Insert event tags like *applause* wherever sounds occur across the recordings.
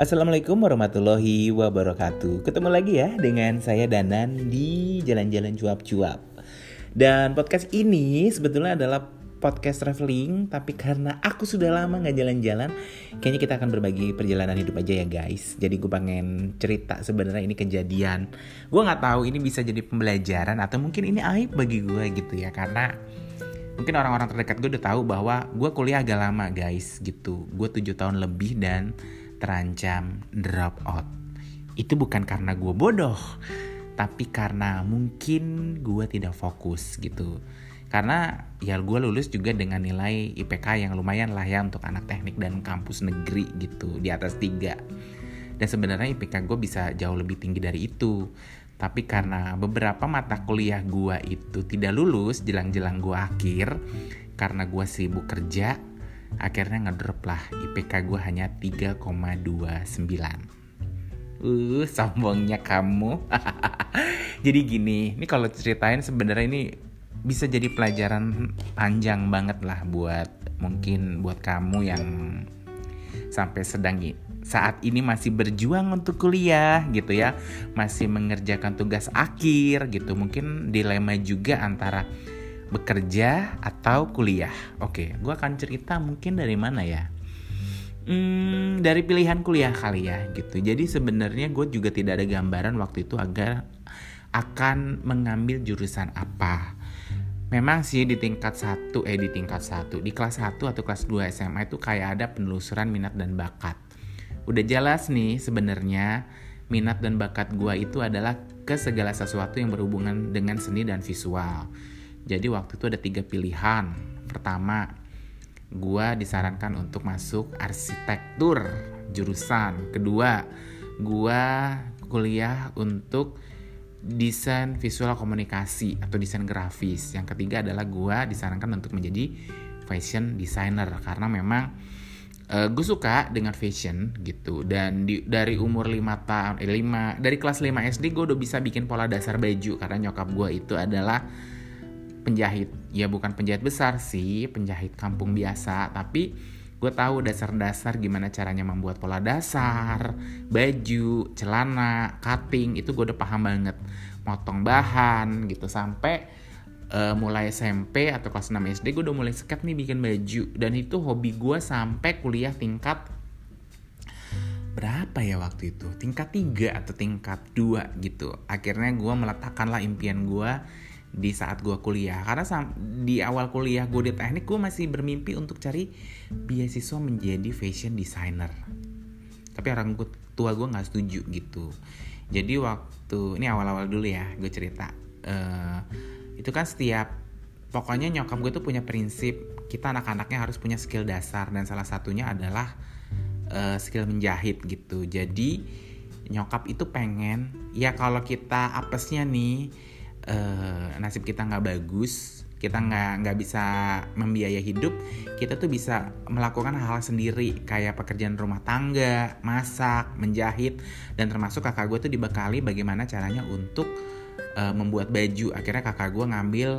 Assalamualaikum warahmatullahi wabarakatuh. Ketemu lagi ya dengan saya Danan di Jalan-Jalan Cuap-Cuap. Dan podcast ini sebetulnya adalah podcast traveling Tapi karena aku sudah lama gak jalan-jalan Kayaknya kita akan berbagi perjalanan hidup aja ya guys. Jadi gue pengen cerita sebenarnya ini kejadian. Gue gak tahu ini bisa jadi pembelajaran Atau mungkin ini aib bagi gue gitu ya Karena mungkin orang-orang terdekat gue udah tahu bahwa gue kuliah agak lama guys gitu. Gue tujuh tahun lebih dan terancam drop out. Itu bukan karena gue bodoh tapi karena mungkin gue tidak fokus gitu. Karena ya gue lulus juga dengan nilai IPK yang lumayan lah ya untuk anak teknik dan kampus negeri gitu di atas tiga. Dan sebenarnya IPK gue bisa jauh lebih tinggi dari itu. Tapi karena beberapa mata kuliah gue itu tidak lulus jelang-jelang gue akhir karena gue sibuk kerja akhirnya ngedrop lah IPK gue hanya 3,29 uh sombongnya kamu. *laughs* Jadi gini ini kalau ceritain sebenarnya ini bisa jadi pelajaran panjang banget lah buat mungkin buat kamu yang sampai sedang saat ini masih berjuang untuk kuliah gitu ya. Masih mengerjakan tugas akhir gitu. Mungkin dilema juga antara bekerja atau kuliah? Oke gue akan cerita mungkin dari mana ya. Hmm, dari pilihan kuliah kali ya gitu. Jadi sebenarnya gue juga tidak ada gambaran waktu itu agar akan mengambil jurusan apa. Memang sih di tingkat satu eh di tingkat satu di kelas 1 atau kelas 2 SMA itu kayak ada penelusuran minat dan bakat. Udah jelas nih sebenarnya minat dan bakat gua itu adalah ke segala sesuatu yang berhubungan dengan seni dan visual. Jadi waktu itu ada tiga pilihan. Pertama, gua disarankan untuk masuk arsitektur jurusan. Kedua, gua kuliah untuk desain visual komunikasi atau desain grafis. Yang ketiga adalah gua disarankan untuk menjadi fashion designer karena memang uh, gue suka dengan fashion gitu dan di, dari umur 5 tahun eh 5 dari kelas 5 SD gue udah bisa bikin pola dasar baju karena nyokap gue itu adalah penjahit. Ya bukan penjahit besar sih penjahit kampung biasa. Tapi gue tahu dasar-dasar gimana caranya membuat pola dasar baju celana cutting itu gue udah paham banget. Motong bahan gitu. Sampai uh, mulai SMP atau kelas 6 SD gue udah mulai seket nih bikin baju. Dan itu hobi gue sampai kuliah tingkat berapa ya waktu itu? Tingkat 3 atau tingkat 2 gitu. Akhirnya gue meletakkanlah impian gue di saat gue kuliah. Karena di awal kuliah gue di teknik gue masih bermimpi untuk cari beasiswa menjadi fashion designer. Tapi orang tua gue nggak setuju gitu. Jadi waktu ini awal-awal dulu ya gue cerita. Uh, itu kan setiap pokoknya nyokap gue tuh punya prinsip kita anak-anaknya harus punya skill dasar dan salah satunya adalah uh, skill menjahit gitu. Jadi nyokap itu pengen ya kalau kita apesnya nih uh, nasib kita nggak bagus kita nggak nggak bisa membiayai hidup kita tuh bisa melakukan hal, hal sendiri kayak pekerjaan rumah tangga masak menjahit dan termasuk kakak gue tuh dibekali bagaimana caranya untuk uh, membuat baju. Akhirnya kakak gue ngambil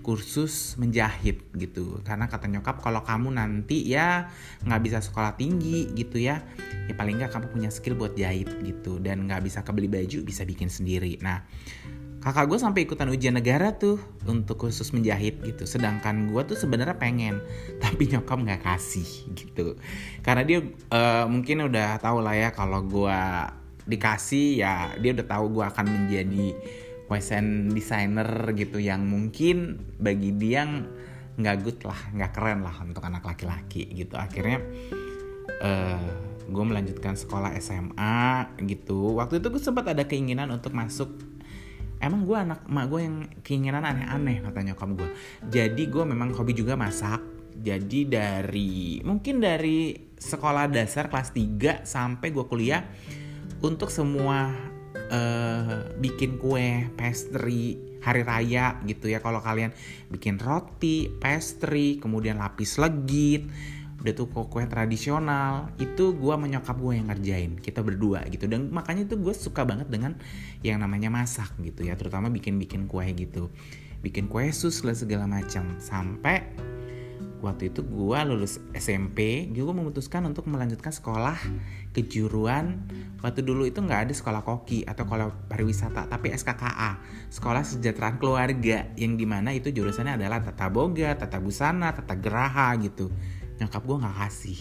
kursus menjahit gitu. Karena kata nyokap kalau kamu nanti ya nggak bisa sekolah tinggi gitu ya ya paling nggak kamu punya skill buat jahit gitu. Dan nggak bisa kebeli baju bisa bikin sendiri. Nah kakak gue sampai ikutan ujian negara tuh untuk kursus menjahit gitu. Sedangkan gue tuh sebenarnya pengen *laughs* tapi nyokap nggak kasih gitu. Karena dia uh, mungkin udah tahu lah ya kalau gue dikasih ya dia udah tahu gue akan menjadi fashion designer gitu yang mungkin bagi dia nggak good lah nggak keren lah untuk anak laki-laki gitu. Akhirnya uh, gue melanjutkan sekolah SMA gitu. Waktu itu gue sempat ada keinginan untuk masuk emang gue anak emak gue yang keinginan aneh-aneh katanya nyokap gue jadi gue memang hobi juga masak jadi dari mungkin dari sekolah dasar kelas 3 sampai gue kuliah untuk semua uh, bikin kue, pastry, hari raya gitu ya. Kalau kalian bikin roti, pastry, kemudian lapis legit, udah tuh kue tradisional itu gue menyokap gue yang ngerjain kita berdua gitu dan makanya itu gue suka banget dengan yang namanya masak gitu ya terutama bikin bikin kue gitu. Bikin kue sus lah segala macam. Sampai waktu itu gue lulus SMP gue memutuskan untuk melanjutkan sekolah kejuruan. Waktu dulu itu nggak ada sekolah koki atau sekolah pariwisata tapi SKKA sekolah kesejahteraan keluarga yang di mana itu jurusannya adalah tata boga tata busana tata geraha gitu. Nyokap gue nggak kasih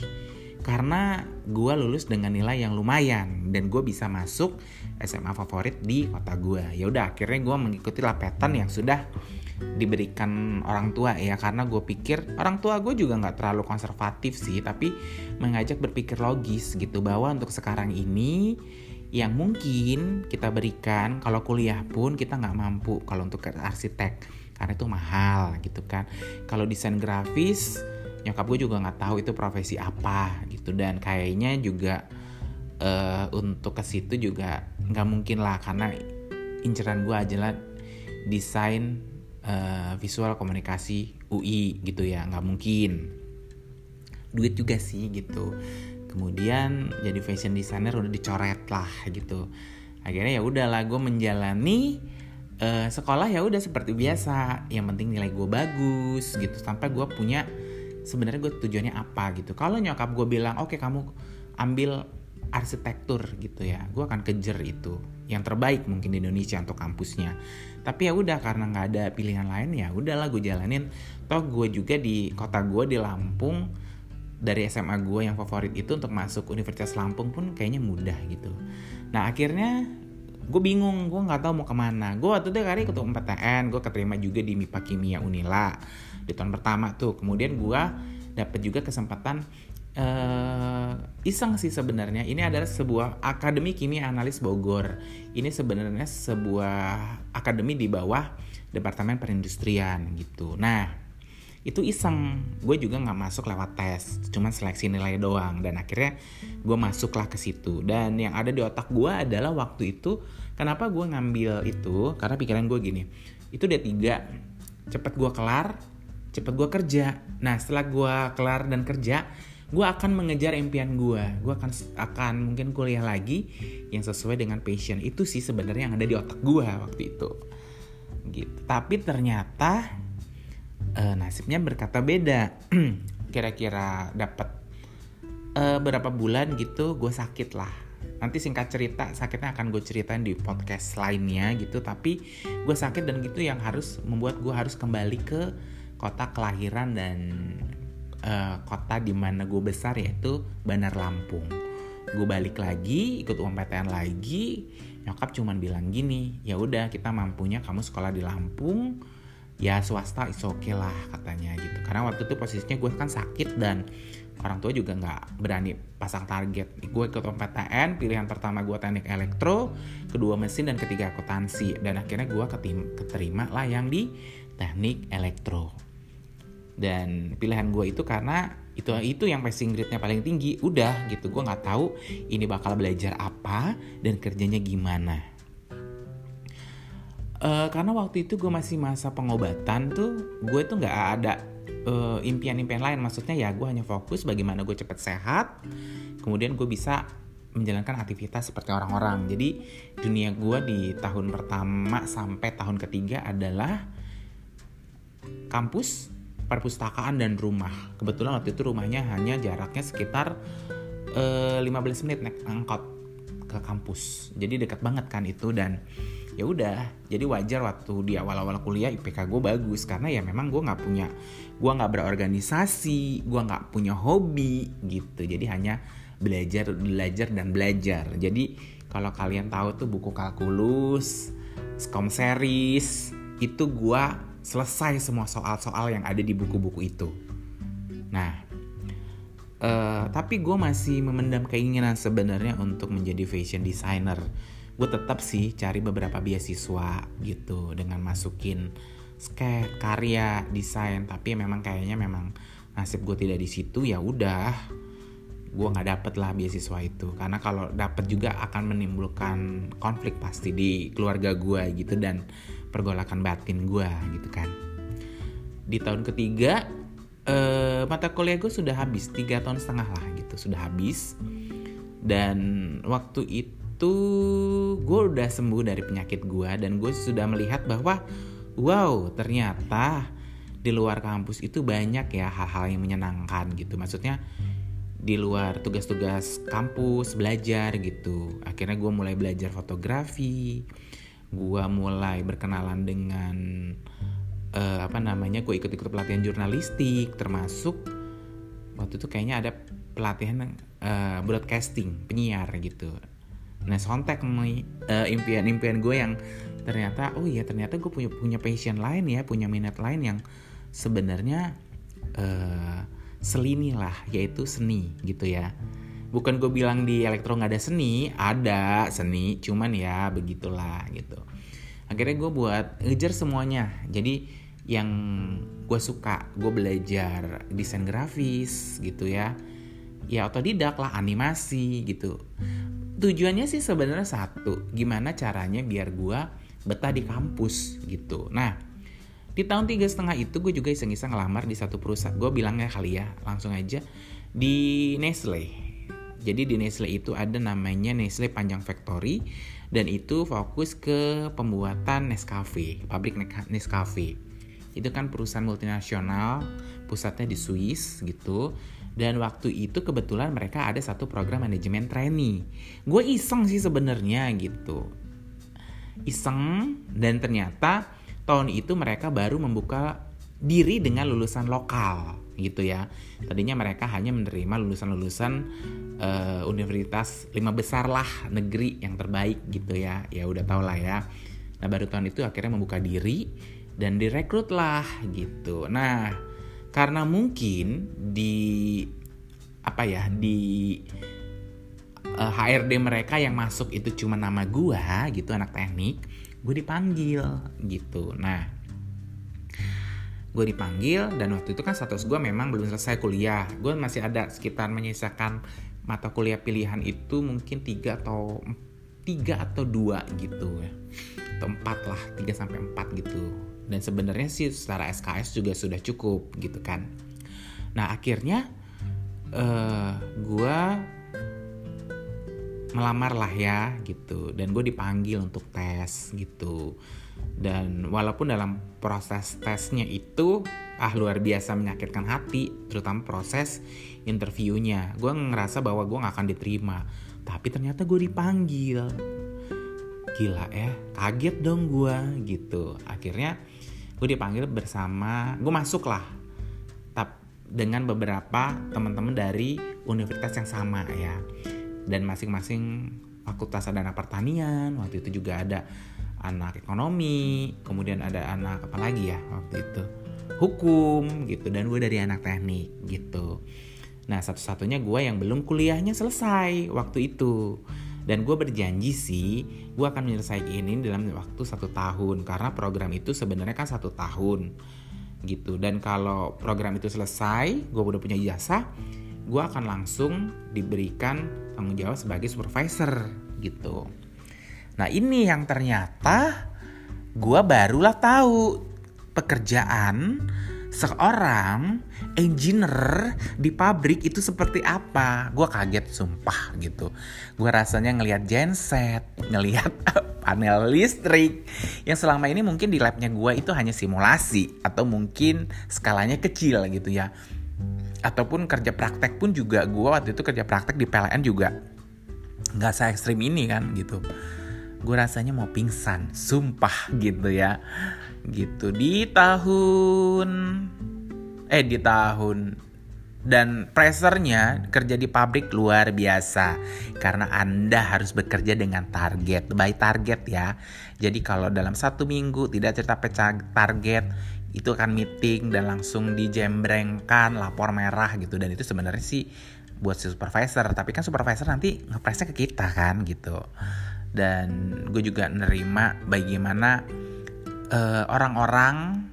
karena gue lulus dengan nilai yang lumayan dan gue bisa masuk SMA favorit di kota gue ya udah akhirnya gue mengikuti lapetan yang sudah diberikan orang tua ya. Karena gue pikir orang tua gue juga nggak terlalu konservatif sih tapi mengajak berpikir logis gitu bahwa untuk sekarang ini yang mungkin kita berikan kalau kuliah pun kita nggak mampu kalau untuk arsitek karena itu mahal gitu kan. Kalau desain grafis nyokap gue juga nggak tahu itu profesi apa gitu. Dan kayaknya juga uh, untuk ke situ juga nggak mungkin lah karena inceran gue adalah desain uh, visual komunikasi UI gitu ya nggak mungkin. Duit juga sih gitu. Kemudian jadi fashion designer udah dicoret lah gitu. Akhirnya ya udahlah gue menjalani uh, sekolah ya udah seperti biasa. Yang penting nilai gue bagus gitu. Sampai gue punya sebenarnya gue tujuannya apa gitu. Kalau nyokap gue bilang oke okay, kamu ambil arsitektur gitu ya gue akan kejar itu. Yang terbaik mungkin di Indonesia untuk kampusnya. Tapi ya udah karena nggak ada pilihan lain ya udahlah gue jalanin. Toh gue juga di kota gue di Lampung dari SMA gue yang favorit itu untuk masuk Universitas Lampung pun kayaknya mudah gitu. Nah akhirnya gue bingung gue nggak tahu mau ke mana. Gue waktu itu kali ikut PTN gue keterima juga di MIPA Kimia Unila di tahun pertama tuh. Kemudian gue dapet juga kesempatan uh, iseng sih sebenarnya. Ini adalah sebuah akademi kimia analis Bogor. Ini sebenarnya sebuah akademi di bawah departemen perindustrian gitu. Nah itu iseng. Gue juga nggak masuk lewat tes cuman seleksi nilai doang. Dan akhirnya gue masuklah ke situ. Dan yang ada di otak gue adalah waktu itu kenapa gue ngambil itu? Karena pikiran gue gini itu dia tiga cepet gue kelar cepet gue kerja. Nah setelah gue kelar dan kerja gue akan mengejar impian gue gue akan akan mungkin kuliah lagi yang sesuai dengan passion itu sih sebenarnya yang ada di otak gue waktu itu. Gitu. Tapi ternyata uh, nasibnya berkata beda. *clears throat* Kira-kira dapat uh, berapa bulan gitu gue sakit lah. Nanti singkat cerita sakitnya akan gue ceritain di podcast lainnya gitu. Tapi gue sakit dan gitu yang harus membuat gue harus kembali ke kota kelahiran dan uh, kota di mana gue besar yaitu Bandar Lampung. Gue balik lagi, ikut UMPTN lagi. Nyokap cuman bilang gini, ya udah kita mampunya kamu sekolah di Lampung, ya swasta is okay lah katanya gitu. Karena waktu itu posisinya gue kan sakit dan orang tua juga nggak berani pasang target. Gue ikut UMPTN, pilihan pertama gue teknik elektro, kedua mesin dan ketiga akuntansi. Dan akhirnya gue keterima lah yang di teknik elektro dan pilihan gue itu karena itu itu yang passing grade-nya paling tinggi. Udah gitu gue nggak tahu ini bakal belajar apa dan kerjanya gimana. Uh, karena waktu itu gue masih masa pengobatan tuh gue tuh nggak ada uh, impian-impian lain. Maksudnya ya gue hanya fokus bagaimana gue cepet sehat kemudian gue bisa menjalankan aktivitas seperti orang-orang. Jadi dunia gue di tahun pertama sampai tahun ketiga adalah kampus perpustakaan dan rumah. Kebetulan waktu itu rumahnya hanya jaraknya sekitar uh, eh, 15 menit naik angkot ke kampus. Jadi dekat banget kan itu dan ya udah jadi wajar waktu di awal-awal kuliah IPK gue bagus karena ya memang gue nggak punya gue nggak berorganisasi gue nggak punya hobi gitu jadi hanya belajar belajar dan belajar jadi kalau kalian tahu tuh buku kalkulus skom series itu gue selesai semua soal-soal yang ada di buku-buku itu. Nah, uh, tapi gue masih memendam keinginan sebenarnya untuk menjadi fashion designer. Gue tetap sih cari beberapa beasiswa gitu dengan masukin skate, karya, desain. Tapi memang kayaknya memang nasib gue tidak di situ ya udah gue nggak dapet lah beasiswa itu karena kalau dapet juga akan menimbulkan konflik pasti di keluarga gue gitu dan pergolakan batin gue gitu kan. Di tahun ketiga eh, mata kuliah gue sudah habis tiga tahun setengah lah gitu sudah habis. Dan waktu itu gue udah sembuh dari penyakit gue dan gue sudah melihat bahwa wow ternyata di luar kampus itu banyak ya hal-hal yang menyenangkan gitu. Maksudnya di luar tugas-tugas kampus belajar gitu. Akhirnya gue mulai belajar fotografi gue mulai berkenalan dengan uh, apa namanya gue ikut-ikut pelatihan jurnalistik termasuk waktu itu kayaknya ada pelatihan uh, broadcasting penyiar gitu. Nah sontek uh, impian-impian gue yang ternyata oh iya ternyata gue punya punya passion lain ya punya minat lain yang sebenarnya uh, selini lah yaitu seni gitu ya bukan gue bilang di elektro nggak ada seni ada seni cuman ya begitulah gitu. Akhirnya gue buat ngejar semuanya. Jadi yang gue suka gue belajar desain grafis gitu ya. Ya otodidak lah animasi gitu. Tujuannya sih sebenarnya satu gimana caranya biar gue betah di kampus gitu. Nah di tahun tiga setengah itu gue juga iseng-iseng ngelamar di satu perusahaan. Gue bilangnya kali ya langsung aja di Nestle jadi di Nestle itu ada namanya Nestle Panjang Factory dan itu fokus ke pembuatan Nescafe pabrik Nescafe. Itu kan perusahaan multinasional pusatnya di Swiss gitu. Dan waktu itu kebetulan mereka ada satu program manajemen trainee. Gue iseng sih sebenarnya gitu. Iseng dan ternyata tahun itu mereka baru membuka diri dengan lulusan lokal gitu ya. Tadinya mereka hanya menerima lulusan-lulusan uh, universitas lima besar lah negeri yang terbaik gitu ya. Ya udah tau lah ya. Nah baru tahun itu akhirnya membuka diri dan direkrut lah gitu. Nah karena mungkin di apa ya di uh, eh, HRD mereka yang masuk itu cuma nama gua gitu anak teknik gue dipanggil gitu nah gue dipanggil dan waktu itu kan status gue memang belum selesai kuliah. Gue masih ada sekitar menyisakan mata kuliah pilihan itu mungkin tiga atau tiga atau dua gitu ya. Atau empat lah tiga sampai empat gitu. Dan sebenarnya sih secara SKS juga sudah cukup gitu kan. Nah akhirnya uh, gue melamar lah ya gitu. Dan gue dipanggil untuk tes gitu dan walaupun dalam proses tesnya itu ah luar biasa menyakitkan hati terutama proses interviewnya. Gue ngerasa bahwa gue gak akan diterima. Tapi ternyata gue dipanggil. Gila ya kaget dong gue gitu. Akhirnya gue dipanggil bersama gue masuk lah dengan beberapa teman-teman dari universitas yang sama ya. Dan masing-masing fakultas ada pertanian waktu itu juga ada anak ekonomi kemudian ada anak apa lagi ya waktu itu? Hukum gitu. Dan gue dari anak teknik gitu. Nah satu-satunya gue yang belum kuliahnya selesai waktu itu. Dan gue berjanji sih gue akan menyelesaikan ini dalam waktu satu tahun. Karena program itu sebenarnya kan satu tahun gitu. Dan kalau program itu selesai gue udah punya jasa gue akan langsung diberikan tanggung jawab sebagai supervisor gitu. Nah ini yang ternyata gue barulah tahu pekerjaan seorang engineer di pabrik itu seperti apa. Gue kaget sumpah gitu. Gue rasanya ngelihat genset, *laughs* ngelihat panel listrik yang selama ini mungkin di labnya gue itu hanya simulasi atau mungkin skalanya kecil gitu ya ataupun kerja praktek pun juga gue waktu itu kerja praktek di PLN juga nggak se ekstrim ini kan gitu gue rasanya mau pingsan sumpah gitu ya. Gitu di tahun eh di tahun. Dan pressernya kerja di pabrik luar biasa. Karena anda harus bekerja dengan target by target ya. Jadi kalau dalam satu minggu tidak cerita pecah target itu akan meeting dan langsung dijembrengkan lapor merah gitu. Dan itu sebenarnya sih buat si supervisor. Tapi kan supervisor nanti ngepresnya ke kita kan gitu dan gue juga nerima bagaimana uh, orang-orang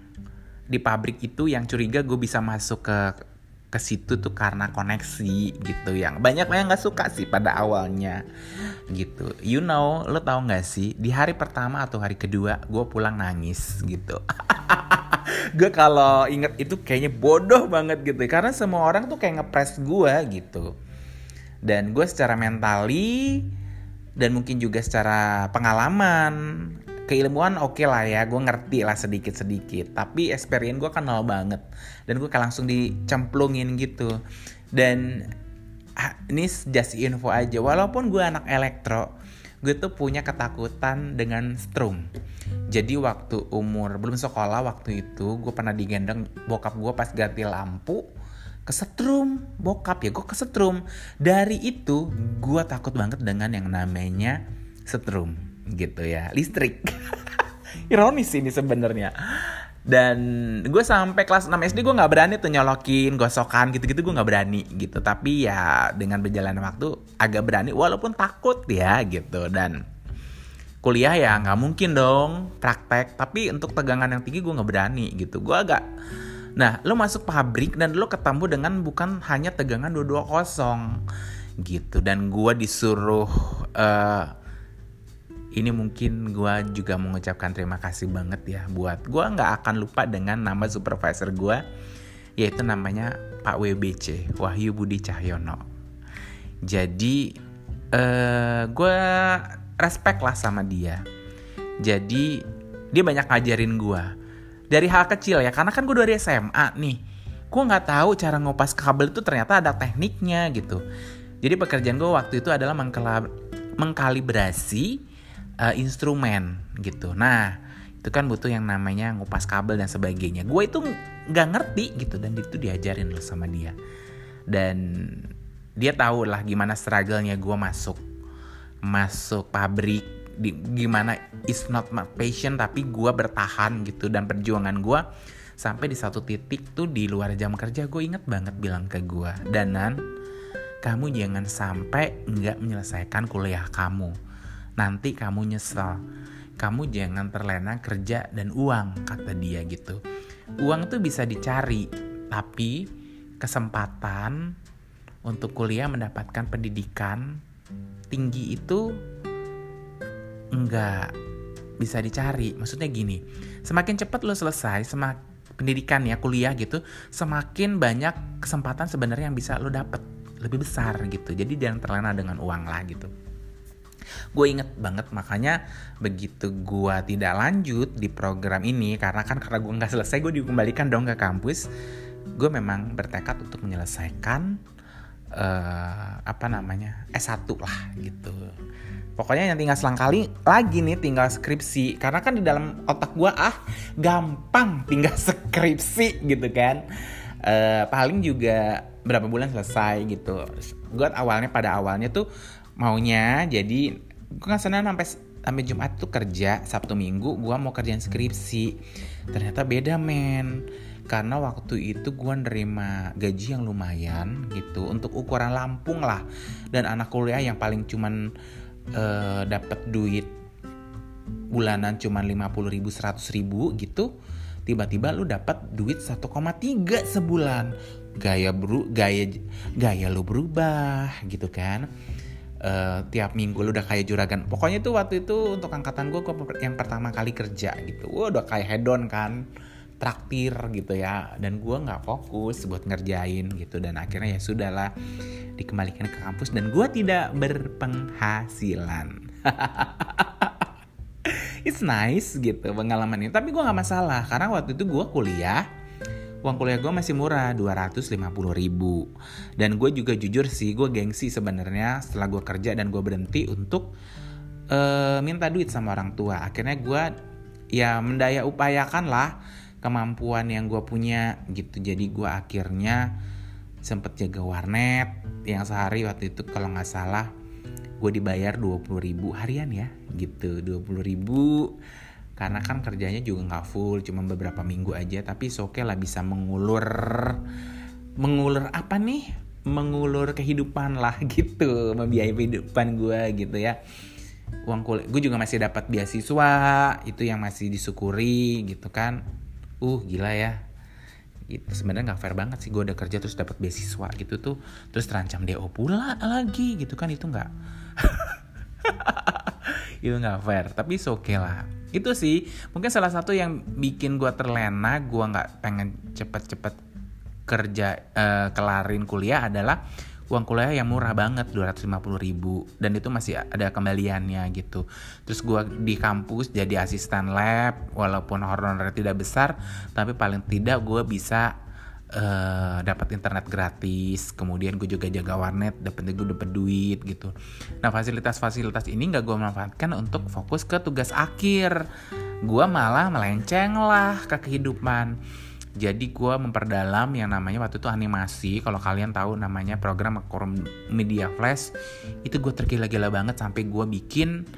di pabrik itu yang curiga gue bisa masuk ke ke situ tuh karena koneksi gitu yang banyak yang nggak suka sih pada awalnya gitu. You know lo tau nggak sih di hari pertama atau hari kedua gue pulang nangis gitu. *laughs* Gue kalau inget itu kayaknya bodoh banget gitu karena semua orang tuh kayak ngepres gue gitu. Dan gue secara mentali dan mungkin juga secara pengalaman keilmuan oke okay lah ya gue ngerti lah sedikit sedikit tapi experience gue nol banget. Dan gue kayak langsung dicemplungin gitu. Dan ah, ini just info aja. Walaupun gue anak elektro gue tuh punya ketakutan dengan strum. Jadi waktu umur belum sekolah waktu itu gue pernah digendong bokap gue pas ganti lampu kesetrum bokap ya gue kesetrum. Dari itu gue takut banget dengan yang namanya setrum gitu ya listrik. *laughs* Ironis ini sebenarnya. Dan gue sampai kelas 6 SD gue nggak berani tuh nyolokin gosokan gitu-gitu gue nggak berani gitu. Tapi ya dengan berjalannya waktu agak berani walaupun takut ya gitu. Dan kuliah ya nggak mungkin dong praktek. Tapi untuk tegangan yang tinggi gue nggak berani gitu. Gue agak nah lo masuk pabrik dan lo ketemu dengan bukan hanya tegangan 220 gitu. Dan gue disuruh uh, ini mungkin gue juga mengucapkan terima kasih banget ya buat gue nggak akan lupa dengan nama supervisor gue yaitu namanya Pak WBC Wahyu Budi Cahyono. Jadi uh, eh, gue respect lah sama dia. Jadi dia banyak ngajarin gue dari hal kecil ya karena kan gue dari SMA nih gue nggak tahu cara ngopas kabel itu ternyata ada tekniknya gitu jadi pekerjaan gue waktu itu adalah mengkalibrasi uh, instrumen gitu. Nah, itu kan butuh yang namanya ngupas kabel dan sebagainya. Gue itu nggak ngerti gitu dan itu diajarin loh sama dia. Dan dia tahu lah gimana struggle-nya gue masuk masuk pabrik di, gimana is not my passion tapi gue bertahan gitu. Dan perjuangan gue sampai di satu titik tuh di luar jam kerja gue inget banget bilang ke gue Danan kamu jangan sampai nggak menyelesaikan kuliah kamu. Nanti kamu nyesel. Kamu jangan terlena kerja dan uang kata dia gitu. Uang tuh bisa dicari tapi kesempatan untuk kuliah mendapatkan pendidikan tinggi itu enggak. Bisa dicari. Maksudnya gini semakin cepat lo selesai semak pendidikan ya kuliah gitu semakin banyak kesempatan sebenarnya yang bisa lo dapet. Lebih besar gitu. Jadi jangan terlena dengan uang lah gitu. Gue inget banget makanya begitu gue tidak lanjut di program ini karena kan karena gue nggak selesai gue dikembalikan dong ke kampus gue memang bertekad untuk menyelesaikan uh, apa namanya S1 lah gitu pokoknya yang tinggal selang kali lagi nih tinggal skripsi. Karena kan di dalam otak gue ah gampang tinggal *laughs* skripsi gitu kan. Uh, paling juga berapa bulan selesai gitu. Gue awalnya pada awalnya tuh maunya jadi gue kan senin sampai sampai Jumat tuh kerja Sabtu Minggu gue mau kerjaan skripsi. Ternyata beda men. Karena waktu itu gue nerima gaji yang lumayan gitu untuk ukuran Lampung lah. Dan anak kuliah yang paling cuman uh, dapat duit bulanan cuman 50 ribu 100 ribu gitu tiba-tiba lu dapat duit 1,3 sebulan. Gaya bro gaya gaya lu berubah gitu kan. Uh, tiap minggu lu udah kayak juragan. Pokoknya tuh waktu itu untuk angkatan gue yang pertama kali kerja gitu. Gue udah kayak hedon kan traktir gitu ya. Dan gue nggak fokus buat ngerjain gitu. Dan akhirnya ya sudahlah dikembalikan ke kampus. Dan gue tidak berpenghasilan. *laughs* It's nice gitu pengalaman ini tapi gue nggak masalah karena waktu itu gue kuliah. Uang kuliah gue masih murah 250 ribu. Dan gue juga jujur sih gue gengsi sebenarnya setelah gue kerja dan gue berhenti untuk uh, minta duit sama orang tua. Akhirnya gue ya mendaya upayakan lah kemampuan yang gue punya gitu. Jadi gue akhirnya sempet jaga warnet yang sehari waktu itu kalau nggak salah gue dibayar 20 ribu harian ya gitu. 20 ribu karena kan kerjanya juga nggak full cuma beberapa minggu aja. Tapi oke okay lah bisa mengulur mengulur apa nih? Mengulur kehidupan lah *laughs* gitu. Membiayai kehidupan gue gitu ya. Uang kuliah gue juga masih dapat beasiswa itu yang masih disyukuri gitu kan uh gila ya. Itu sebenarnya nggak fair banget sih gue udah kerja terus dapat beasiswa gitu tuh terus terancam do pula lagi gitu kan itu nggak *laughs* itu nggak fair tapi oke okay lah. Itu sih mungkin salah satu yang bikin gue terlena gue nggak pengen cepet-cepet kerja uh, kelarin kuliah adalah uang kuliah yang murah banget 250 ribu. Dan itu masih ada kembaliannya gitu. Terus gue di kampus jadi asisten lab walaupun honornya tidak besar tapi paling tidak gue bisa uh, dapat internet gratis. Kemudian gue juga jaga warnet dapat gue dapat duit gitu. Nah fasilitas-fasilitas ini nggak gue manfaatkan untuk fokus ke tugas akhir. Gue malah melenceng lah ke kehidupan jadi gue memperdalam yang namanya waktu itu animasi. Kalau kalian tahu namanya program media flash itu gue tergila-gila banget sampai gue bikin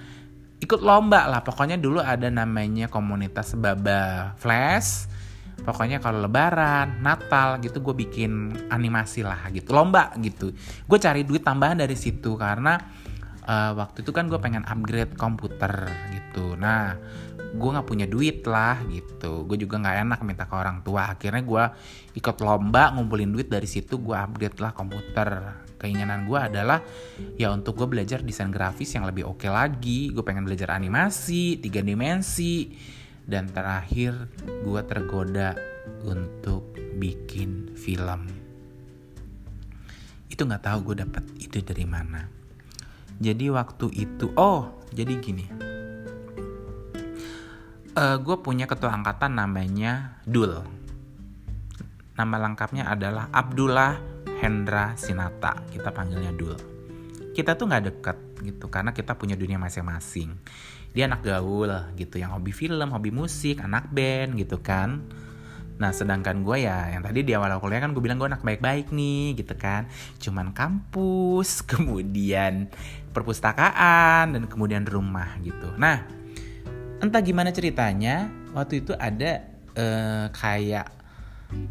ikut lomba lah. Pokoknya dulu ada namanya komunitas baba flash. Pokoknya kalau lebaran natal gitu gue bikin animasi lah gitu lomba gitu. Gue cari duit tambahan dari situ karena uh, waktu itu kan gue pengen upgrade komputer gitu. Nah gue nggak punya duit lah gitu. Gue juga nggak enak minta ke orang tua. Akhirnya gue ikut lomba ngumpulin duit dari situ gue update lah komputer. Keinginan gue adalah ya untuk gue belajar desain grafis yang lebih oke okay lagi. Gue pengen belajar animasi tiga dimensi. Dan terakhir gue tergoda untuk bikin film. Itu nggak tahu gue dapat ide dari mana. Jadi waktu itu oh jadi gini uh, gue punya ketua angkatan namanya Dul. Nama lengkapnya adalah Abdullah Hendra Sinata. Kita panggilnya Dul. Kita tuh nggak deket gitu karena kita punya dunia masing-masing. Dia anak gaul gitu yang hobi film, hobi musik, anak band gitu kan. Nah sedangkan gue ya yang tadi di awal kuliah kan gue bilang gue anak baik-baik nih gitu kan Cuman kampus, *laughs* kemudian perpustakaan, dan kemudian rumah gitu Nah entah gimana ceritanya waktu itu ada uh, kayak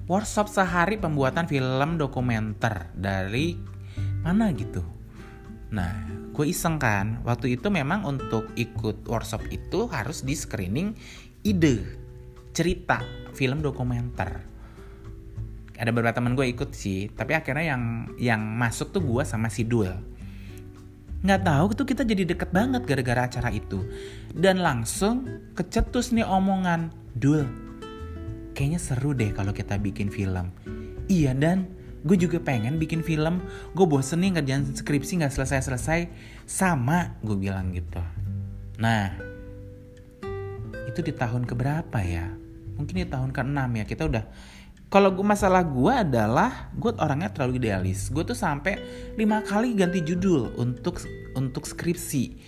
workshop sehari pembuatan film dokumenter dari mana gitu. Nah gue iseng kan waktu itu memang untuk ikut workshop itu harus di screening ide cerita film dokumenter. Ada beberapa teman gue ikut sih tapi akhirnya yang yang masuk tuh gue sama si Dul nggak tahu tuh kita jadi deket banget gara-gara acara itu. Dan langsung kecetus nih omongan dul kayaknya seru deh kalau kita bikin film. Iya dan. Gue juga pengen bikin film. Gue bosen nih ngerjain skripsi nggak selesai-selesai. Sama gue bilang gitu. Nah itu di tahun keberapa ya? Mungkin di tahun ke-6 ya. Kita udah kalau gue masalah gue adalah gue orangnya terlalu idealis. Gue tuh sampai lima kali ganti judul untuk untuk skripsi.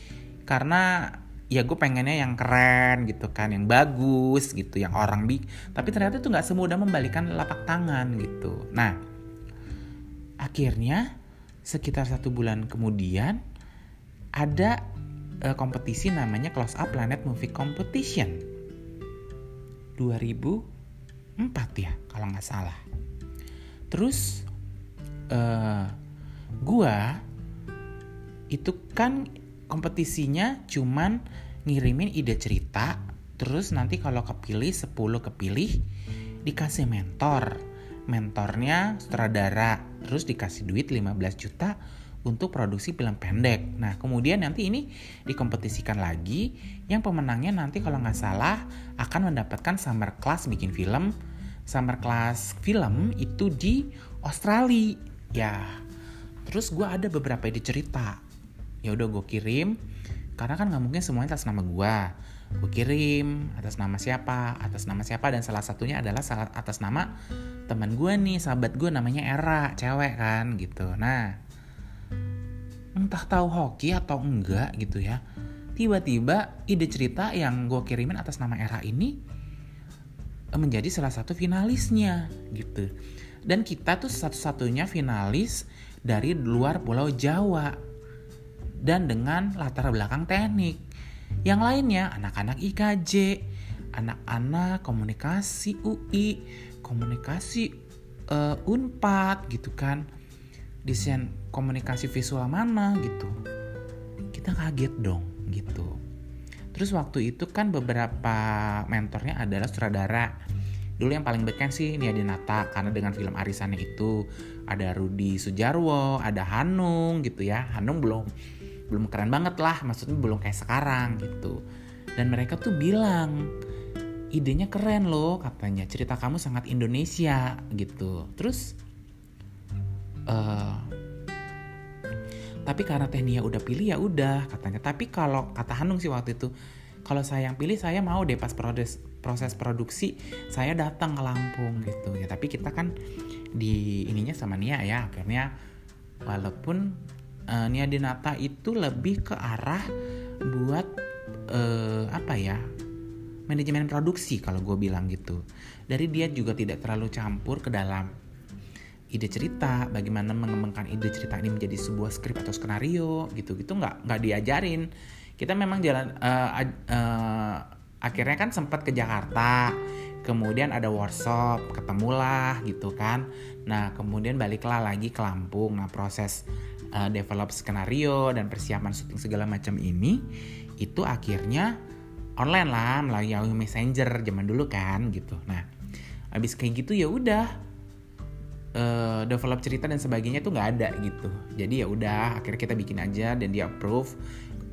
Karena ya gue pengennya yang keren gitu kan yang bagus gitu yang orang bi tapi ternyata tuh nggak semudah membalikan lapak tangan gitu. Nah akhirnya sekitar satu bulan kemudian ada uh, kompetisi namanya Close Up Planet Movie Competition. 2000 empat ya kalau nggak salah terus uh, gua itu kan kompetisinya cuman ngirimin ide cerita terus nanti kalau kepilih 10 kepilih dikasih mentor mentornya sutradara terus dikasih duit 15 juta untuk produksi film pendek. Nah, kemudian nanti ini dikompetisikan lagi. Yang pemenangnya nanti kalau nggak salah akan mendapatkan summer class bikin film summer class film itu di Australia. Ya terus gue ada beberapa ide cerita. Ya udah gue kirim karena kan nggak mungkin semuanya atas nama gue gue kirim atas nama siapa atas nama siapa dan salah satunya adalah salah atas nama teman gue nih sahabat gue namanya Era cewek kan gitu. Nah entah tahu hoki atau enggak gitu ya tiba-tiba ide cerita yang gue kirimin atas nama Era ini menjadi salah satu finalisnya gitu. Dan kita tuh satu-satunya finalis dari luar Pulau Jawa dan dengan latar belakang teknik. Yang lainnya anak-anak IKJ, anak-anak komunikasi UI, komunikasi uh, Unpad gitu kan. Desain komunikasi visual mana gitu. Kita kaget dong gitu. Terus waktu itu kan beberapa mentornya adalah sutradara. Dulu yang paling beken sih Nia Dinata karena dengan film arisannya itu ada Rudi Sujarwo, ada Hanung gitu ya. Hanung belum belum keren banget lah, maksudnya belum kayak sekarang gitu. Dan mereka tuh bilang idenya keren loh katanya cerita kamu sangat Indonesia gitu. Terus uh, tapi karena Teh Nia udah pilih ya udah katanya. Tapi kalau kata Hanung sih waktu itu kalau saya yang pilih saya mau deh pas proses proses produksi saya datang ke Lampung gitu. Ya tapi kita kan di ininya sama Nia ya. Akhirnya walaupun uh, Nia Dinata itu lebih ke arah buat uh, apa ya manajemen produksi kalau gue bilang gitu. Dari dia juga tidak terlalu campur ke dalam ide cerita bagaimana mengembangkan ide cerita ini menjadi sebuah skrip atau skenario gitu gitu nggak nggak diajarin. Kita memang jalan uh, uh, akhirnya kan sempat ke Jakarta kemudian ada workshop ketemulah gitu kan. Nah kemudian baliklah lagi ke Lampung. Nah proses uh, develop skenario dan persiapan syuting segala macam ini itu akhirnya online lah melalui Yahoo Messenger zaman dulu kan gitu. Nah abis kayak gitu ya udah uh, develop cerita dan sebagainya tuh nggak ada gitu jadi ya udah akhirnya kita bikin aja dan dia approve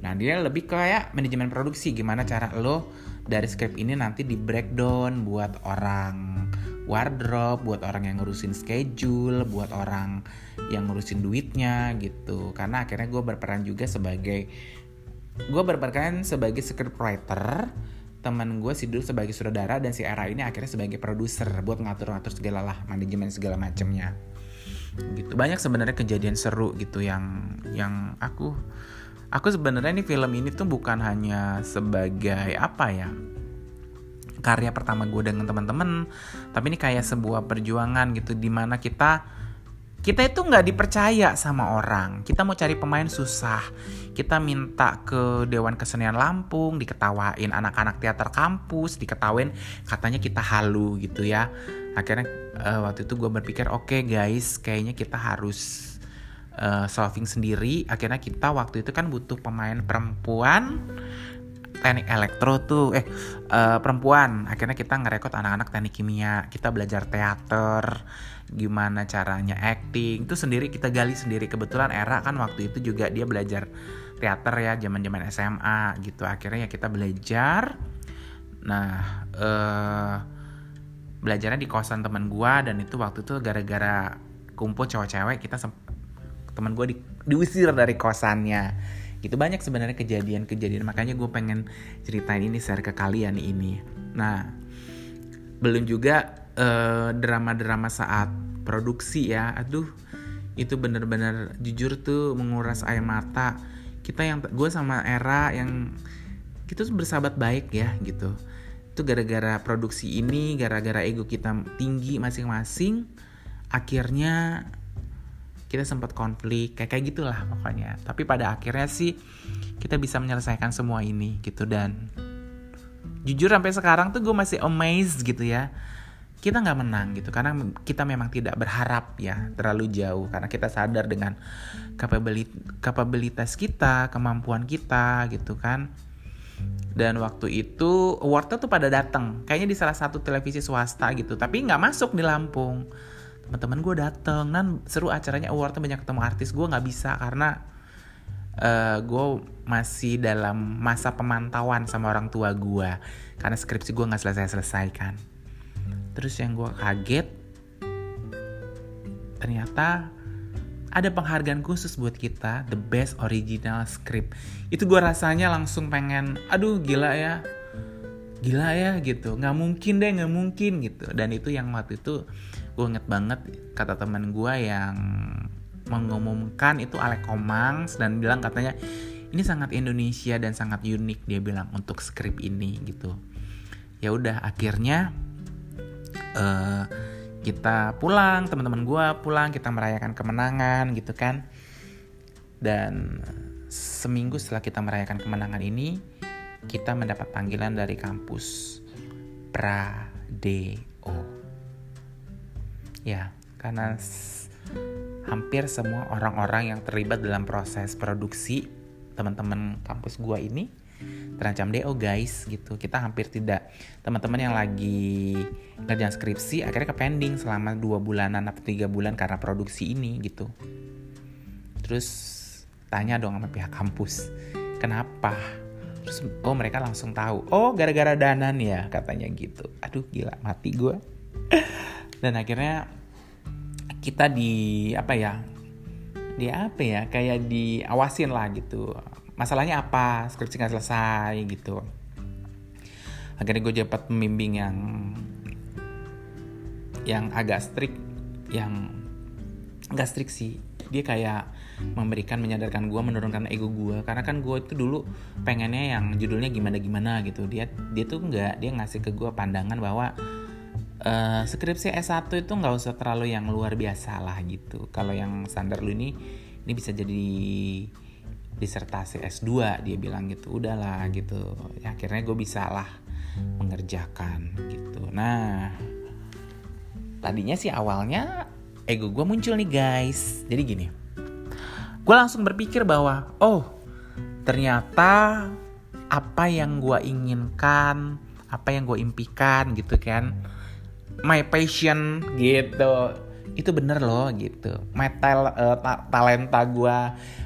nah dia lebih kayak manajemen produksi gimana cara lo dari script ini nanti di breakdown buat orang wardrobe, buat orang yang ngurusin schedule, buat orang yang ngurusin duitnya gitu. Karena akhirnya gue berperan juga sebagai gue berperan sebagai script writer, teman gue si dulu sebagai saudara dan si Era ini akhirnya sebagai produser buat ngatur-ngatur segala lah manajemen segala macamnya. Gitu. Banyak sebenarnya kejadian seru gitu yang yang aku aku sebenarnya ini film ini tuh bukan hanya sebagai apa ya karya pertama gue dengan teman-teman tapi ini kayak sebuah perjuangan gitu di mana kita kita itu nggak dipercaya sama orang. Kita mau cari pemain susah. Kita minta ke Dewan Kesenian Lampung diketawain anak-anak teater kampus diketawain katanya kita halu gitu ya. Akhirnya uh, waktu itu gue berpikir oke okay, guys kayaknya kita harus uh, solving sendiri. Akhirnya kita waktu itu kan butuh pemain perempuan teknik elektro tuh eh uh, perempuan. Akhirnya kita ngerekod anak-anak teknik kimia. Kita belajar teater gimana caranya acting itu sendiri kita gali sendiri. Kebetulan era kan waktu itu juga dia belajar teater ya zaman zaman SMA gitu. Akhirnya ya kita belajar. Nah uh, belajarnya di kosan teman gua dan itu waktu itu gara-gara kumpul cewek-cewek kita teman gue di, diusir dari kosannya. Itu banyak sebenarnya kejadian-kejadian. Makanya gue pengen ceritain ini share ke kalian ini. Nah belum juga eh, drama-drama saat produksi ya. Aduh itu bener-bener jujur tuh menguras air mata. Kita yang gue sama Era yang kita bersahabat baik ya gitu. Itu gara-gara produksi ini gara-gara ego kita tinggi masing-masing akhirnya kita sempat konflik kayak kayak gitulah pokoknya. Tapi pada akhirnya sih kita bisa menyelesaikan semua ini gitu. Dan jujur sampai sekarang tuh gue masih amazed gitu ya kita nggak menang gitu karena kita memang tidak berharap ya terlalu jauh karena kita sadar dengan kapabilitas kita kemampuan kita gitu kan. Dan waktu itu awardnya tuh pada datang kayaknya di salah satu televisi swasta gitu tapi nggak masuk di Lampung. Teman-teman gue dateng dan seru acaranya awardnya banyak ketemu artis. Gue nggak bisa karena uh, gue masih dalam masa pemantauan sama orang tua gue karena skripsi gue nggak selesai selesaikan terus yang gue kaget ternyata ada penghargaan khusus buat kita the best original script. Itu gue rasanya langsung pengen aduh gila ya. Gila ya gitu. Nggak mungkin deh nggak mungkin gitu. Dan itu yang waktu itu gue inget banget kata teman gue yang mengumumkan itu Alek Komangs dan bilang katanya ini sangat Indonesia dan sangat unik dia bilang untuk skrip ini gitu. Ya udah akhirnya uh, kita pulang teman-teman gue pulang kita merayakan kemenangan gitu kan. Dan seminggu setelah kita merayakan kemenangan ini kita mendapat panggilan dari kampus Pradeo ya karena hampir semua orang-orang yang terlibat dalam proses produksi teman-teman kampus gua ini terancam DO guys gitu. Kita hampir tidak. Teman-teman yang lagi ngerjain skripsi akhirnya ke pending selama dua bulanan atau tiga bulan karena produksi ini gitu. Terus tanya dong sama pihak kampus kenapa? Terus oh mereka langsung tahu oh gara-gara danan ya katanya gitu. Aduh gila mati gue *laughs* dan akhirnya kita di apa ya dia apa ya kayak diawasin lah gitu masalahnya apa? Skripsi nggak selesai gitu. Akhirnya gue dapat pembimbing yang yang agak strict yang nggak strict sih. Dia kayak memberikan menyadarkan gue menurunkan ego gue karena kan gue itu dulu pengennya yang judulnya gimana gimana gitu. Dia dia tuh nggak dia ngasih ke gue pandangan bahwa uh, skripsi S1 itu nggak usah terlalu yang luar biasa lah gitu. Kalau yang standar lu ini ini bisa jadi disertasi S2 dia bilang gitu udahlah gitu. Ya, akhirnya gue bisa lah mengerjakan gitu. Nah tadinya sih awalnya ego gue muncul nih guys. Jadi gini gue langsung berpikir bahwa oh ternyata apa yang gue inginkan apa yang gue impikan gitu kan. My passion gitu itu bener loh gitu. My tal uh, ta talenta gue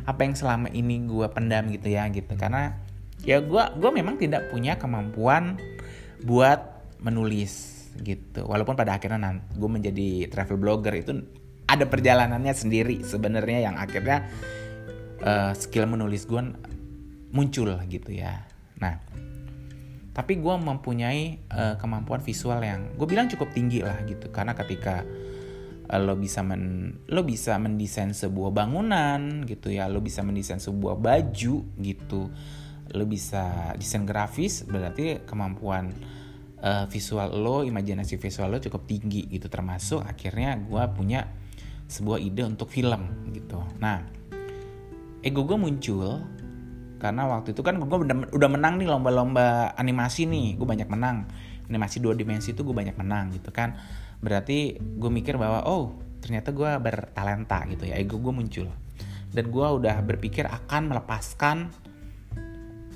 apa yang selama ini gue pendam gitu ya gitu. Karena ya gue gue memang tidak punya kemampuan buat menulis gitu. Walaupun pada akhirnya gue menjadi travel blogger itu ada perjalanannya sendiri sebenarnya yang akhirnya uh, skill menulis gue muncul gitu ya. Nah tapi gue mempunyai uh, kemampuan visual yang gue bilang cukup tinggi lah gitu. Karena ketika lo bisa men lo bisa mendesain sebuah bangunan gitu ya lo bisa mendesain sebuah baju gitu lo bisa desain grafis berarti kemampuan uh, visual lo imajinasi visual lo cukup tinggi gitu termasuk akhirnya gue punya sebuah ide untuk film gitu. Nah, ego gue muncul karena waktu itu kan gue udah, menang nih lomba-lomba animasi nih, gue banyak menang. Animasi dua dimensi itu gue banyak menang gitu kan. Berarti gue mikir bahwa oh ternyata gue bertalenta gitu ya, ego gue muncul. Dan gue udah berpikir akan melepaskan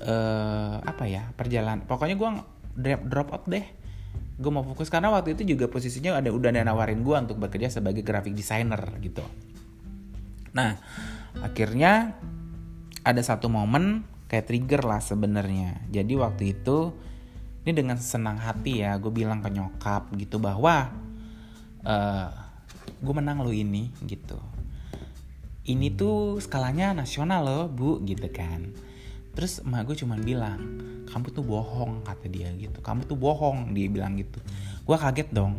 uh, apa ya perjalanan. Pokoknya gue drop drop out deh gue mau fokus karena waktu itu juga posisinya ada udah ada nawarin gue untuk bekerja sebagai graphic designer gitu nah akhirnya ada satu momen kayak trigger lah sebenarnya jadi waktu itu ini dengan senang hati ya gue bilang ke nyokap gitu bahwa uh, eh, gue menang lo ini gitu. Ini tuh skalanya nasional loh bu gitu kan. Terus emak gue cuman bilang kamu tuh bohong kata dia gitu. Kamu tuh bohong dia bilang gitu. Gue kaget dong.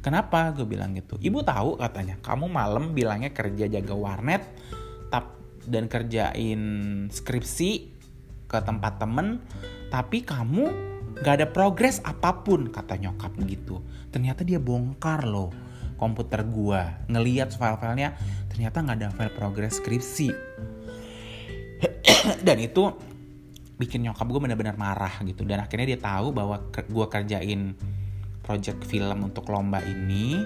Kenapa? gue bilang gitu. Ibu tahu katanya. Kamu malam bilangnya kerja jaga warnet tap dan kerjain skripsi ke tempat temen tapi kamu gak ada progres apa pun kata nyokap gitu ternyata dia bongkar loh komputer gua. Ngeliat file-filenya ternyata nggak ada file progres skripsi. *clears throat* Dan itu bikin nyokap gue benar-benar marah gitu. Dan akhirnya dia tahu bahwa gue kerjain project film untuk lomba ini.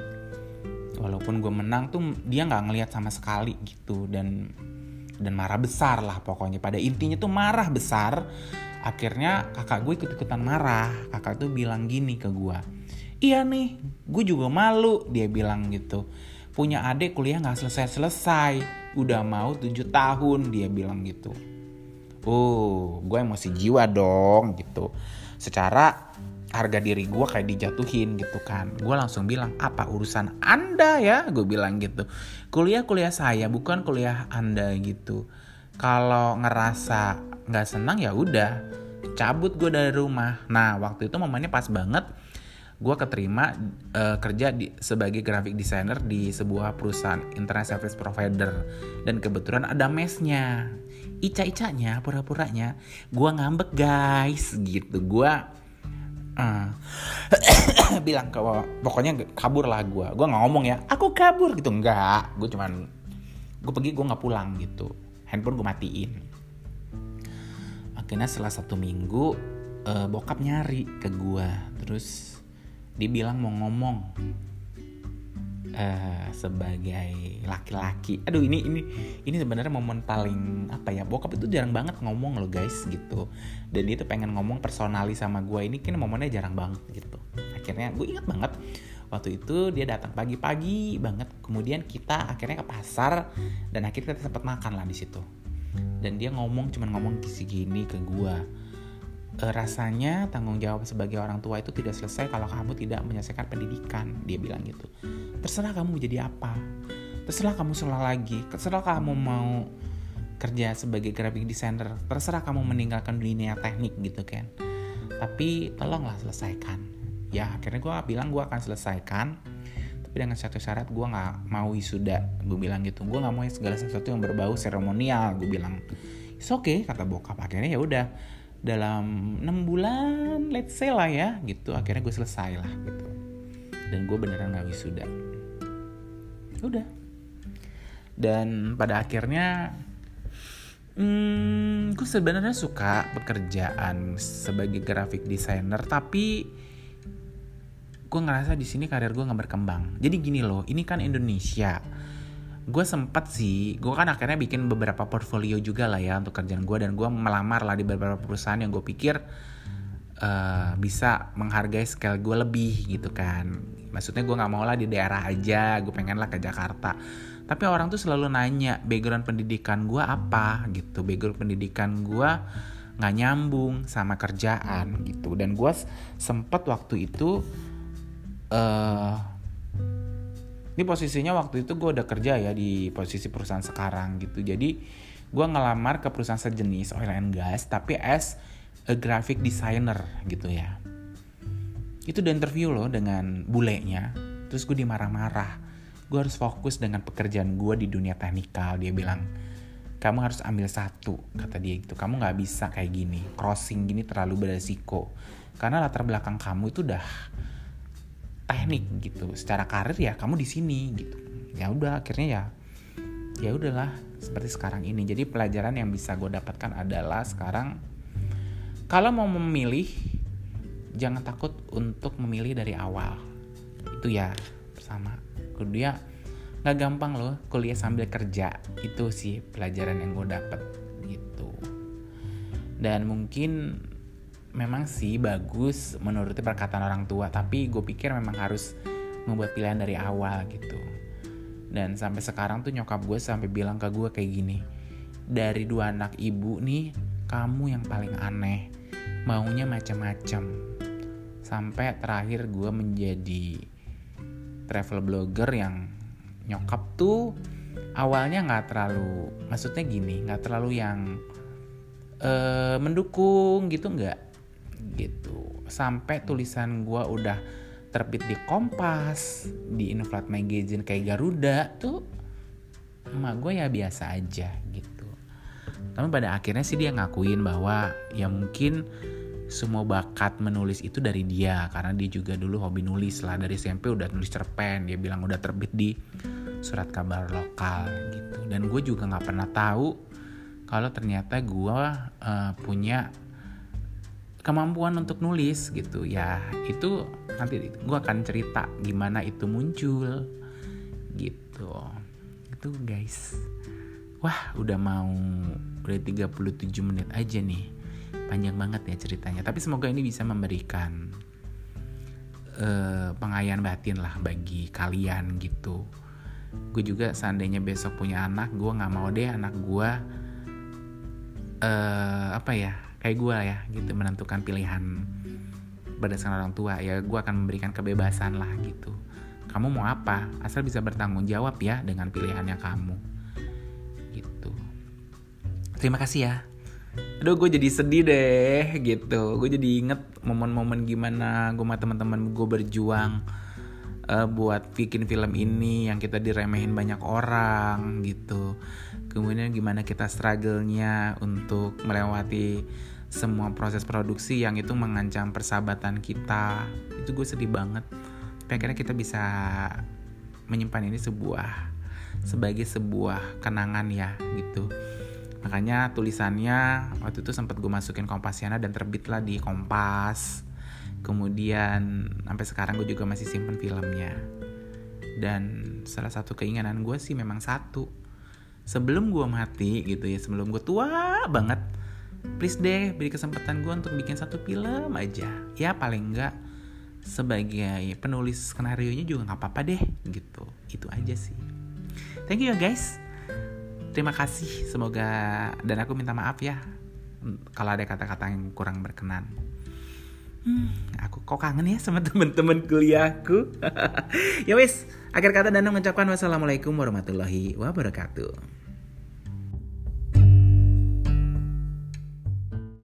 Walaupun gue menang tuh dia nggak ngelihat sama sekali gitu. Dan dan marah besar lah pokoknya. Pada intinya tuh marah besar akhirnya kakak gue ikut-ikutan marah. Kakak tuh bilang gini ke gue iya nih gue juga malu dia bilang gitu. Punya adik kuliah nggak selesai-selesai udah mau tujuh tahun dia bilang gitu. Oh gue emosi jiwa dong gitu. Secara harga diri gue kayak dijatuhin gitu kan. Gue langsung bilang apa urusan anda ya? Gue bilang gitu. Kuliah kuliah saya bukan kuliah anda gitu. Kalau ngerasa nggak senang ya udah cabut gue dari rumah. Nah waktu itu momennya pas banget. Gue keterima uh, kerja di, sebagai graphic designer di sebuah perusahaan internet service provider. Dan kebetulan ada mesnya. Ica-icanya pura-puranya gue ngambek guys gitu. Gue uh, *coughs* bilang ke pokoknya kabur lah gue gue nggak ngomong ya aku kabur gitu. Enggak gue cuman gue pergi gue nggak pulang gitu. Handphone gue matiin akhirnya setelah satu minggu uh, bokap nyari ke gue terus dia bilang mau ngomong uh, sebagai laki-laki. Aduh ini ini ini sebenarnya momen paling apa ya bokap itu jarang banget ngomong loh guys gitu. Dan dia tuh pengen ngomong personali sama gue ini kan momennya jarang banget gitu. Akhirnya gue ingat banget waktu itu dia datang pagi-pagi banget. Kemudian kita akhirnya ke pasar dan akhirnya kita sempat makan lah di situ dan dia ngomong cuman ngomong kisi gini ke gue e, rasanya tanggung jawab sebagai orang tua itu tidak selesai kalau kamu tidak menyelesaikan pendidikan dia bilang gitu. Terserah kamu jadi apa. Terserah kamu sekolah lagi. Terserah kamu mau kerja sebagai graphic designer. Terserah kamu meninggalkan dunia teknik gitu kan. Tapi tolonglah selesaikan. Ya akhirnya gue bilang gue akan selesaikan tapi dengan satu syarat gue nggak mau wisuda. Gue bilang gitu. Gue nggak mau segala sesuatu yang berbau seremonial. Gue bilang it's okay kata bokap. Akhirnya ya udah dalam enam bulan let's say lah ya gitu. Akhirnya gue selesai lah gitu. Dan gue beneran nggak wisuda. Udah. Dan pada akhirnya hmm, gue sebenarnya suka pekerjaan sebagai graphic designer tapi gue ngerasa di sini karir gue nggak berkembang. Jadi gini loh ini kan Indonesia. Gue sempat sih gue kan akhirnya bikin beberapa portfolio juga lah ya untuk kerjaan gue dan gue melamar lah di beberapa perusahaan yang gue pikir uh, bisa menghargai scale gue lebih gitu kan. Maksudnya gue nggak mau lah di daerah aja gue pengen lah ke Jakarta. Tapi orang tuh selalu nanya background pendidikan gue apa? Gitu. Background pendidikan gue nggak nyambung sama kerjaan gitu. Dan gue sempet waktu itu uh, ini posisinya waktu itu gue udah kerja ya di posisi perusahaan sekarang gitu. Jadi gue ngelamar ke perusahaan sejenis oil and gas tapi as a graphic designer gitu ya. Itu udah interview loh dengan bulenya terus gue dimarah-marah. Gue harus fokus dengan pekerjaan gue di dunia teknikal. Dia bilang kamu harus ambil satu kata dia gitu. Kamu nggak bisa kayak gini crossing gini terlalu beresiko. Karena latar belakang kamu itu udah teknik gitu. Secara karir ya kamu di sini gitu. Ya udah akhirnya ya ya udahlah seperti sekarang ini. Jadi pelajaran yang bisa gue dapatkan adalah sekarang kalau mau memilih jangan takut untuk memilih dari awal. Itu ya pertama. Kedua nggak gampang loh kuliah sambil kerja. Itu sih pelajaran yang gue dapet gitu. Dan mungkin memang sih bagus menuruti perkataan orang tua tapi gue pikir memang harus membuat pilihan dari awal gitu. Dan sampai sekarang tuh nyokap gue sampai bilang ke gue kayak gini dari dua anak ibu nih kamu yang paling aneh maunya macam-macam. Sampai terakhir gue menjadi travel blogger yang nyokap tuh awalnya nggak terlalu maksudnya gini nggak terlalu yang uh, mendukung gitu nggak gitu. Sampai tulisan gue udah terbit di Kompas di Inflat Magazine kayak Garuda tuh emak gue ya biasa aja gitu. Tapi pada akhirnya sih dia ngakuin bahwa ya mungkin semua bakat menulis itu dari dia karena dia juga dulu hobi nulis lah dari SMP udah nulis cerpen dia bilang udah terbit di surat kabar lokal gitu. Dan gue juga nggak pernah tahu kalau ternyata gue uh, punya kemampuan untuk nulis gitu. Ya itu nanti gue akan cerita gimana itu muncul gitu. Itu guys. Wah udah mau udah 37 menit aja nih. Panjang banget ya ceritanya. Tapi semoga ini bisa memberikan uh, pengayaan batin lah bagi kalian gitu. Gue juga seandainya besok punya anak gue nggak mau deh anak gue uh, apa ya kayak gue ya gitu menentukan pilihan berdasarkan orang tua ya gue akan memberikan kebebasan lah gitu. Kamu mau apa? Asal bisa bertanggung jawab ya dengan pilihannya kamu gitu. Terima kasih ya. Aduh gue jadi sedih deh gitu. Gue jadi inget momen-momen gimana gue sama teman-teman gue berjuang uh, buat bikin film ini yang kita diremehin banyak orang gitu. Kemudian gimana kita struggle-nya untuk melewati semua proses produksi yang itu mengancam persahabatan kita. Itu gue sedih banget. Tapi akhirnya kita bisa menyimpan ini sebuah sebagai sebuah kenangan ya gitu. Makanya tulisannya waktu itu sempat gue masukin Kompasiana dan terbitlah di Kompas. Kemudian sampai sekarang gue juga masih simpen filmnya. Dan salah satu keinginan gue sih memang satu. Sebelum gue mati gitu ya sebelum gue tua banget please deh beri kesempatan gue untuk bikin satu film aja. Ya paling enggak sebagai penulis skenario nya juga nggak apa-apa deh gitu. Itu aja sih. Thank you ya guys. Terima kasih. Semoga dan aku minta maaf ya kalau ada kata-kata yang kurang berkenan. Hmm, aku kok kangen ya sama *laughs* temen-temen kuliahku *laughs* ya wis. Akhir kata dan mengucapkan wassalamualaikum warahmatullahi wabarakatuh